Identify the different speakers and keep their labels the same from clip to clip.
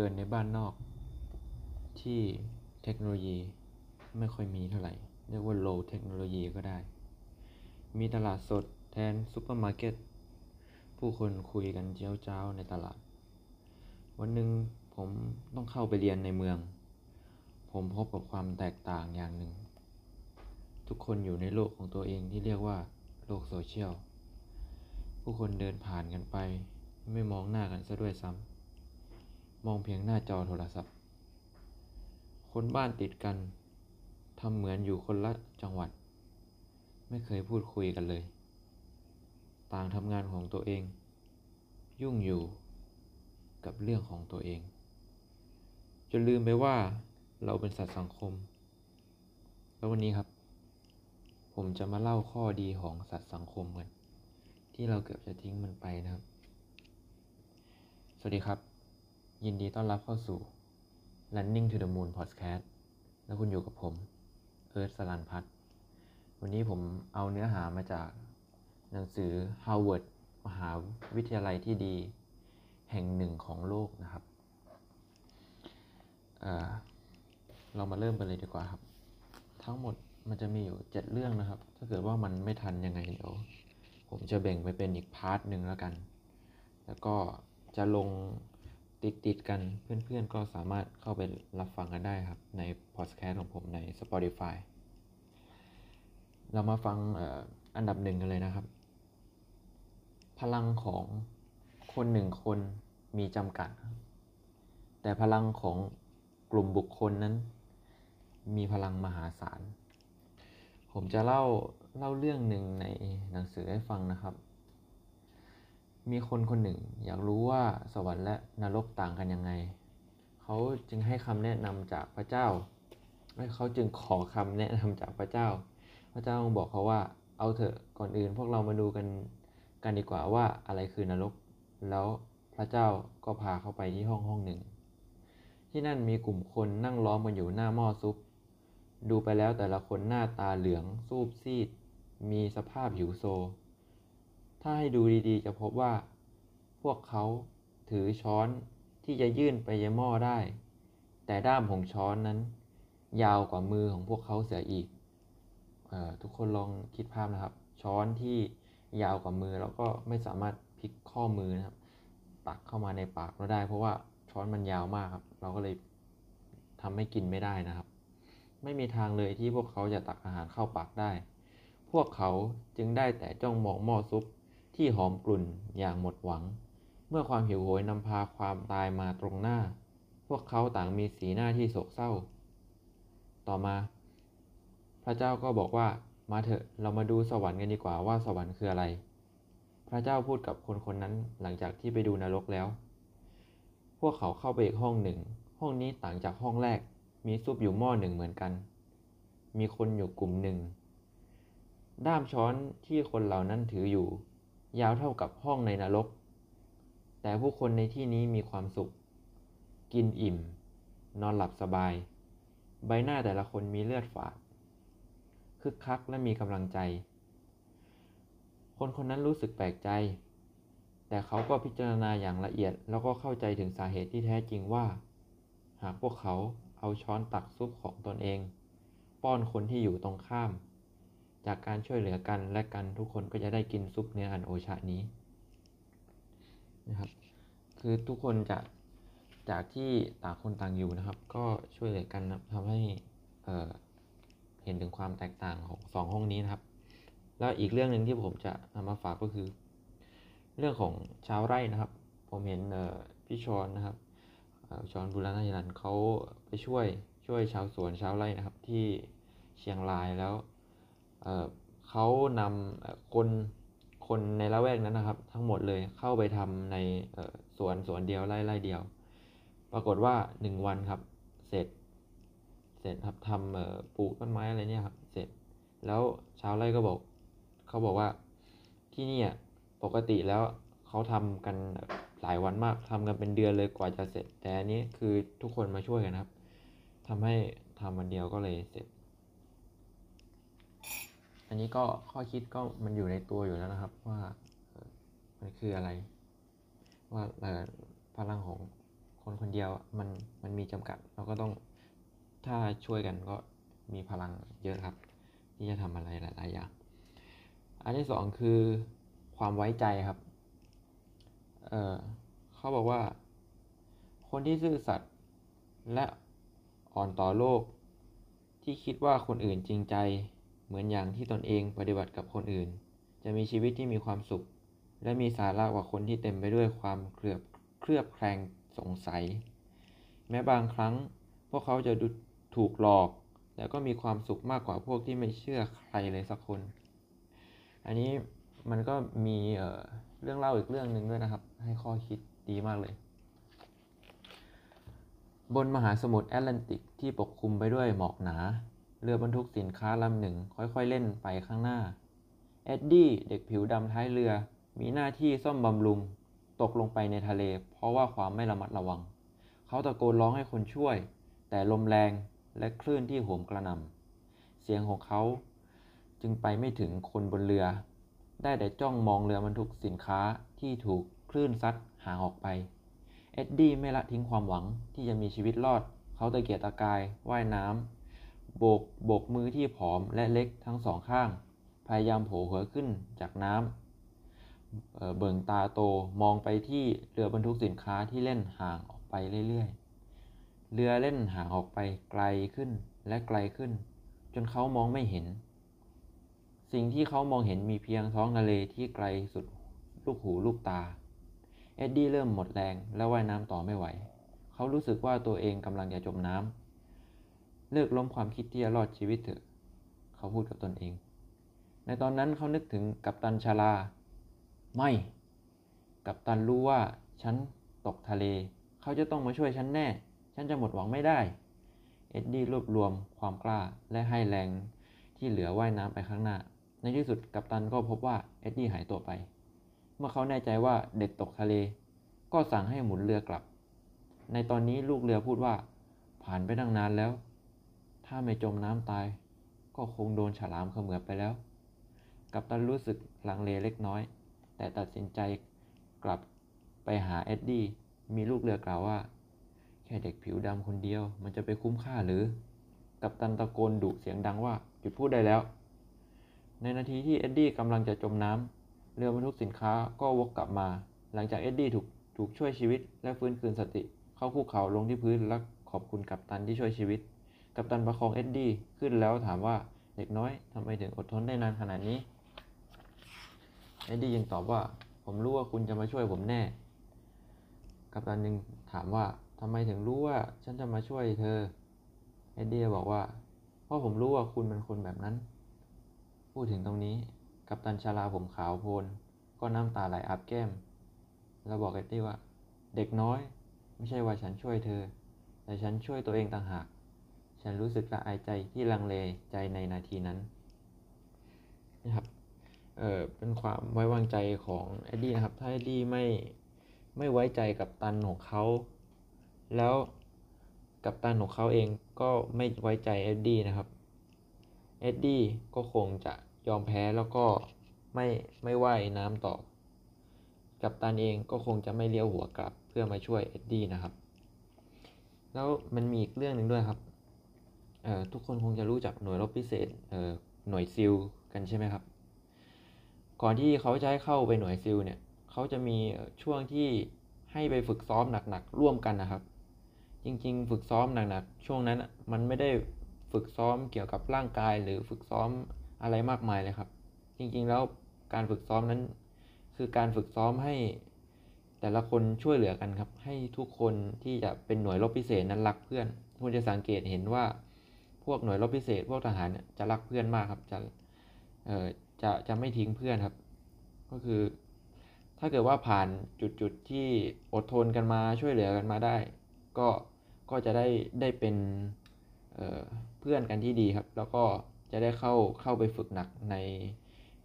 Speaker 1: เกิดในบ้านนอก ที่เทคโนโลยีไม่ค่อยมีเท่าไหร่ เรียกว่า low เทคโนโลยีก็ได้ มีตลาดสดแทนซูเปอร์มาร์เก็ต ผู้คนคุยกันเจ้าเจ้าในตลาด วันหนึ่งผมต้องเข้าไปเรียนในเมือง ผมพบกับความแตกต่างอย่างหนึ่ง ทุกคนอยู่ในโลกของตัวเองที่เรียกว่าโลกโซเชียล ผู้คนเดินผ่านกันไป ไม่มองหน้ากันซะด้วยซ้ำ มองเพียงหน้าจอโทรศัพท์ คนบ้านติดกันทำเหมือนอยู่คนละจังหวัด ไม่เคยพูดคุยกันเลย ต่างทำงานของตัวเอง ยุ่งอยู่กับเรื่องของตัวเองจนลืมไปว่าเราเป็นสัตว์สังคม แล้ววันนี้ครับ ผมจะมาเล่าข้อดีของสัตว์สังคมกันที่เราเกือบจะทิ้งมันไปนะครับ สวัสดีครับ ยินดีต้อนรับเข้าสู่ Running to the Moon Podcast แล้วคุณอยู่กับผม เอิร์ธสลันพัฒวันนี้ผมเอาเนื้อหามาจากหนังสือ Harvard มหาวิทยาลัยที่ดีแห่งหนึ่งของโลกนะครับเเรามาเริ่มกันเลยดีกว่าครับ ทั้งหมดมันจะมีอยู่เจ็ดเรื่องนะครับ ถ้าเกิดว่ามันไม่ทันยังไงเดี๋ยวผมจะแบ่งไปเป็นอีก part หนึ่งแล้วกัน แล้วก็จะลง ติดติดกันเพื่อนๆ ก็สามารถเข้าไปรับฟังกันได้ครับ ในพอดแคสต์ของผมใน Spotify เรามาฟังอันดับหนึ่งกันเลยนะครับ พลังของคนหนึ่งคนมีจำกัด แต่พลังของกลุ่มบุคคลนั้น มีพลังมหาศาล ผมจะเล่าเล่าเรื่องหนึ่งในหนังสือให้ฟังนะครับ มีคนคนหนึ่ง อยากรู้ว่าสวรรค์และนรกต่างกันยังไง เขาจึงให้คำแนะนำจากพระเจ้า เขาจึงขอคำแนะนำจากพระเจ้า พระเจ้าบอกเขาว่า เอาเถอะ ก่อนอื่นพวกเรามาดูกันกันดีกว่าว่าอะไรคือนรก แล้วพระเจ้าก็พาเขาไปที่ห้องห้องหนึ่ง ที่นั่นมีกลุ่มคนนั่งล้อมกันอยู่หน้าหม้อซุป ดูไปแล้วแต่ละคนหน้าตาเหลืองซูบซีด มีสภาพหิวโซ ถ้าให้ดูดีๆ จะพบว่า พวกเขาถือช้อนที่จะยื่นไปยังหม้อได้ แต่ด้ามของช้อนนั้น ยาวกว่ามือของพวกเขาเสียอีกอทุกคนลองคิดภาพนะครับ ช้อนที่ยาวกว่ามือแล้วก็ไม่สามารถพลิกข้อมือนะครับ ตักเข้ามาในปากเราได้ เพราะว่าช้อนมันยาวมากครับ เราก็เลยทำให้กินไม่ได้นะครับ ไม่มีทางเลยที่พวกเขาจะตักอาหารเข้าปากได้ พวกเขาจึงได้แต่จ้องมองหม้อซุป ที่หอมกลุ่นอย่างหมดหวัง เมื่อความหิวโหยนำพาความตายมาตรงหน้า พวกเขาต่างมีสีหน้าที่โศกเศร้า ต่อมา พระเจ้าก็บอกว่ามาเถอะเรามาดูสวรรค์กันดีกว่าว่าสวรรค์คืออะไร พระเจ้าพูดกับคนคนนั้นหลังจากที่ไปดูนรกแล้ว พวกเขาเข้าไปอีกห้องหนึ่ง ห้องนี้ต่างจากห้องแรก มีซุปอยู่หม้อหนึ่งเหมือนกัน มีคนอยู่กลุ่มหนึ่ง ด้ามช้อนที่คนเหล่านั้นถืออยู่ ยาวเท่ากับห้องในนรก แต่ผู้คนในที่นี้มีความสุข กินอิ่ม นอนหลับสบาย ใบหน้าแต่ละคนมีเลือดฝาด คึกคักและมีกำลังใจ คนคนนั้นรู้สึกแปลกใจ แต่เขาก็พิจารณาอย่างละเอียด แล้วก็เข้าใจถึงสาเหตุที่แท้จริงว่า หากพวกเขาเอาช้อนตักซุปของตนเอง ป้อนคนที่อยู่ตรงข้าม จากการช่วยเหลือกันและกันทุกคนก็จะได้กินซุปเนื้ออันโอชานี้นะครับคือทุกคนจะจากที่ต่างคนต่างอยู่นะครับ ก็ช่วยเหลือกันทำให้เห็นถึงความแตกต่างของสองห้องนี้นะครับ แล้วอีกเรื่องหนึ่งที่ผมจะนำมาฝากก็คือ เรื่องของชาวไร่นะครับ ผมเห็นพี่ชอนนะครับชอนบุรณายันเขาไปช่วยช่วยชาวสวนชาวไร่นะครับ ที่เชียงรายแล้ว เขานำคนคนในละแวกนั้นนะครับ ทั้งหมดเลยเข้าไปทำในสวนสวนเดียวไร่ไร่เดียว ปรากฏว่าหนึ่งวันครับ เสร็จ เสร็จครับทำปลูกต้นไม้อะไรเนี่ยครับ เสร็จ แล้วชาวไร่ก็บอก เขาบอกว่าที่นี่ปกติแล้วเขาทำกันหลายวันมากทำกันเป็นเดือนเลยกว่าจะเสร็จ แต่อันนี้คือทุกคนมาช่วยกันครับทำให้ทำวันเดียวก็เลยเสร็จ อันนี้ก็ข้อคิดก็มันอยู่ในตัวอยู่แล้วนะครับว่ามันคืออะไร ว่าพลังของคนคนเดียวมันมันมีจำกัด เราก็ต้องถ้าช่วยกันก็มีพลังเยอะครับ ที่จะทำอะไรหลายๆอย่างอันที่สองคือความไว้ใจครับเออเขาบอกว่า คนที่ซื่อสัตย์และอ่อนต่อโลก ที่คิดว่าคนอื่นจริงใจ เหมือนอย่างที่ตนเองปฏิบัติกับคนอื่น จะมีชีวิตที่มีความสุข และมีสาระกว่าคนที่เต็มไปด้วยความเคลือบเคลือบแคลงสงสัย แม้บางครั้งพวกเขาจะถูกหลอก แต่ก็มีความสุขมากกว่าพวกที่ไม่เชื่อใครเลยสักคน อันนี้มันก็มีเเรื่องเล่าอีกเรื่องหนึ่งด้วยนะครับ ให้ข้อคิดดีมากเลย บนมหาสมุทรแอตแลนติกที่ปกคลุมไปด้วยหมอกหนา เรือบรรทุกสินค้าลำหนึ่งค่อยๆเล่นไปข้างหน้า เอ็ดดี้เด็กผิวดำท้ายเรือมีหน้าที่ซ่อมบำรุง ตกลงไปในทะเล เพราะว่าความไม่ระมัดระวัง เขาตะโกนร้องให้คนช่วย แต่ลมแรงและคลื่นที่โหมกระหน่ำเสียงของเขาจึงไปไม่ถึงคนบนเรือ ได้แต่จ้องมองเรือบรรทุกสินค้าที่ถูกคลื่นซัดห่างออกไป เอ็ดดี้ไม่ละทิ้งความหวังที่จะมีชีวิตรอด เขาตะเกียกตะกายว่ายน้ำ โบกโบกมือที่ผอมและเล็กทั้งสองข้าง พยายามโผล่หัวขึ้นจากน้ำเเบิ่งตาโตมองไปที่เรือบรรทุกสินค้าที่เล่นห่างออกไปเรื่อยๆ เรือเล่นห่างออกไปไกลขึ้นและไกลขึ้น จนเขามองไม่เห็น สิ่งที่เขามองเห็นมีเพียงท้องทะเลที่ไกลสุดลูกหูลูกตา เอ็ดดี้เริ่มหมดแรงและว่ายน้ำต่อไม่ไหว เขารู้สึกว่าตัวเองกำลังจะจมน้ำ เลิกล้มความคิดที่จะรอดชีวิตเถอะ เขาพูดกับตนเอง ในตอนนั้นเขานึกถึงกัปตันชาลา ไม่ กัปตันรู้ว่าฉันตกทะเล เขาจะต้องมาช่วยฉันแน่ ฉันจะหมดหวังไม่ได้ เอ็ดดี้รวบรวมความกล้าและให้แรงที่เหลือว่ายน้ำไปข้างหน้า ในที่สุดกัปตันก็พบว่าเอ็ดดี้หายตัวไป เมื่อเขาแน่ใจว่าเด็กตกทะเล ก็สั่งให้หมุนเรือกลับ ในตอนนี้ลูกเรือพูดว่า ผ่านไปตั้งนานแล้ว ถ้าไม่จมน้ำตาย ก็คงโดนฉลามเขมือบไปแล้ว กัปตันรู้สึกลังเลเล็กน้อย แต่ตัดสินใจกลับไปหาเอ็ดดี้ มีลูกเรือกล่าวว่า แค่เด็กผิวดำคนเดียว มันจะไปคุ้มค่าหรือ กัปตันตะโกนดุเสียงดังว่า หยุดพูดได้แล้ว ในนาทีที่เอ็ดดี้กำลังจะจมน้ำเรือบรรทุกสินค้าก็วกกลับมา หลังจากเอ็ดดี้ถูกถูกช่วยชีวิตและฟื้นคืนสติ เขาคุกเข่าลงที่พื้นและขอบคุณกัปตันที่ช่วยชีวิต กัปตันประคองเอ็ดดี้ขึ้นแล้วถามว่าเด็กน้อยทำไมถึงอดทนได้นานขนาดนี้ เอ็ดดี้ยังตอบว่า ผมรู้ว่าคุณจะมาช่วยผมแน่ กัปตันยังถามว่าทำไมถึงรู้ว่าฉันจะมาช่วยเธอ เอ็ดดี้บอกว่า เพราะผมรู้ว่าคุณเป็นคนแบบนั้น พูดถึงตรงนี้ กัปตันชราผมขาวโพลนก็น้ำตาไหลอาบแก้ม แล้วบอกเอ็ดดี้ว่า เด็กน้อย ไม่ใช่ว่าฉันช่วยเธอ แต่ฉันช่วยตัวเองต่างหาก ฉันรู้สึกละอายใจที่ลังเลใจในนาทีนั้นนะครับเออเป็นความไว้วางใจของเอ็ดดี้นะครับ ถ้าเอ็ดดี้ไม่ไม่ไว้ใจกัปตันของเขา แล้วกัปตันของเขาเองก็ไม่ไว้ใจเอ็ดดี้นะครับ เอ็ดดี้ก็คงจะยอมแพ้แล้วก็ไม่ไม่ว่ายน้ำต่อ กับตันเองก็คงจะไม่เลี้ยวหัวกลับเพื่อมาช่วยเอ็ดดี้นะครับ แล้วมันมีอีกเรื่องหนึ่งด้วยครับ ทุกคนคงจะรู้จักหน่วยรบพิเศษเอ่อหน่วยซิลกันใช่ไหมครับ ก่อนที่เขาจะให้เข้าไปหน่วยซิลเนี่ยเขาจะมีช่วงที่ให้ไปฝึกซ้อมหนักๆร่วมกันนะครับ จริงๆ ฝึกซ้อมหนักๆช่วงนั้นมันไม่ได้ฝึกซ้อมเกี่ยวกับร่างกายหรือฝึกซ้อมอะไรมากมายเลยครับ จริงๆแล้วการฝึกซ้อมนั้น คือการฝึกซ้อมให้แต่ละคนช่วยเหลือกันครับ ให้ทุกคนที่จะเป็นหน่วยรบพิเศษนั้นรักเพื่อนคุณจะสังเกตเห็นว่า วกหน่วยรบพิเศษพวกทหารเนี่ยจะรักเพื่อนมากครับจะเอ่อจะจะไม่ทิ้งเพื่อนครับ ก็คือ ถ้าเกิดว่าผ่านจุดจุดที่อดทนกันมาช่วยเหลือกันมาได้ ก็ก็จะได้ได้เป็นเอ่อเพื่อนกันที่ดีครับ แล้วก็จะได้เข้าเข้าไปฝึกหนักใน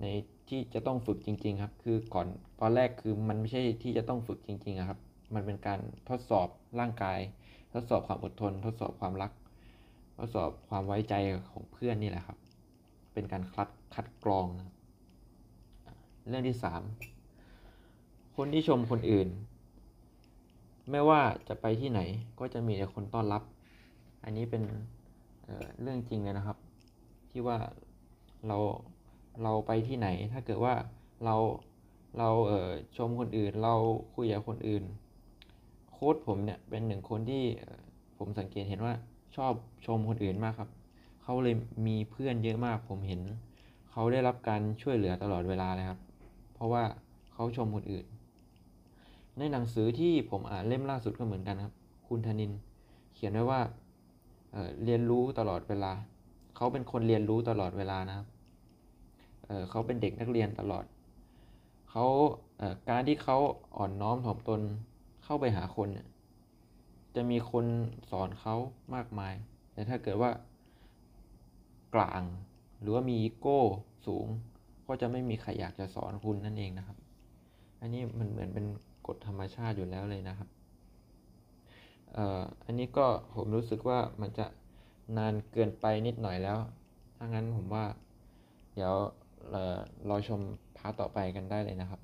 Speaker 1: ในที่จะต้องฝึกจริง ๆ ครับ คือก่อนตอนแรกคือมันไม่ใช่ที่จะต้องฝึกจริงๆอะครับ มันเป็นการทดสอบร่างกาย ทดสอบความอดทน ทดสอบความรัก ทดสอบความไว้ใจของเพื่อนนี่แหละครับ เป็นการคัดคัดกรองนะเรื่องที่สามคนที่ชมคนอื่น ไม่ว่าจะไปที่ไหนก็จะมีแต่คนต้อนรับ อันนี้เป็นเเรื่องจริงเลยนะครับ ที่ว่าเราเราไปที่ไหน ถ้าเกิดว่าเราเราเชมคนอื่น เราคุยกับคนอื่น โค้ชผมเนี่ยเป็นหนึ่งคนที่ผมสังเกตเห็นว่า ชอบชมคนอื่นมากครับ เขาเลยมีเพื่อนเยอะมาก ผมเห็น เขาได้รับการช่วยเหลือตลอดเวลาเลยครับ เพราะว่าเขาชมคนอื่น ในหนังสือที่ผมอ่านเล่มล่าสุดก็เหมือนกันครับ คุณธนิน เขียนไว้ว่าเเรียนรู้ตลอดเวลา เขาเป็นคนเรียนรู้ตลอดเวลานะครับเเขาเป็นเด็กนักเรียนตลอด เขาเอการที่เขาอ่อนน้อมถ่อมตนเข้าไปหาคนเนี่ย จะมีคนสอนเขามากมาย แต่ถ้าเกิดว่ากร่างหรือว่ามีอีโก้สูง ก็จะไม่มีใครอยากจะสอนคุณนั่นเองนะครับ อันนี้มันเหมือนเป็นกฎธรรมชาติอยู่แล้วเลยนะครับเอ่ออันนี้ก็ผมรู้สึกว่ามันจะนานเกินไปนิดหน่อยแล้ว ถ้างั้นผมว่า เดี๋ยวรับชม part ต่อไปกันได้เลยนะครับ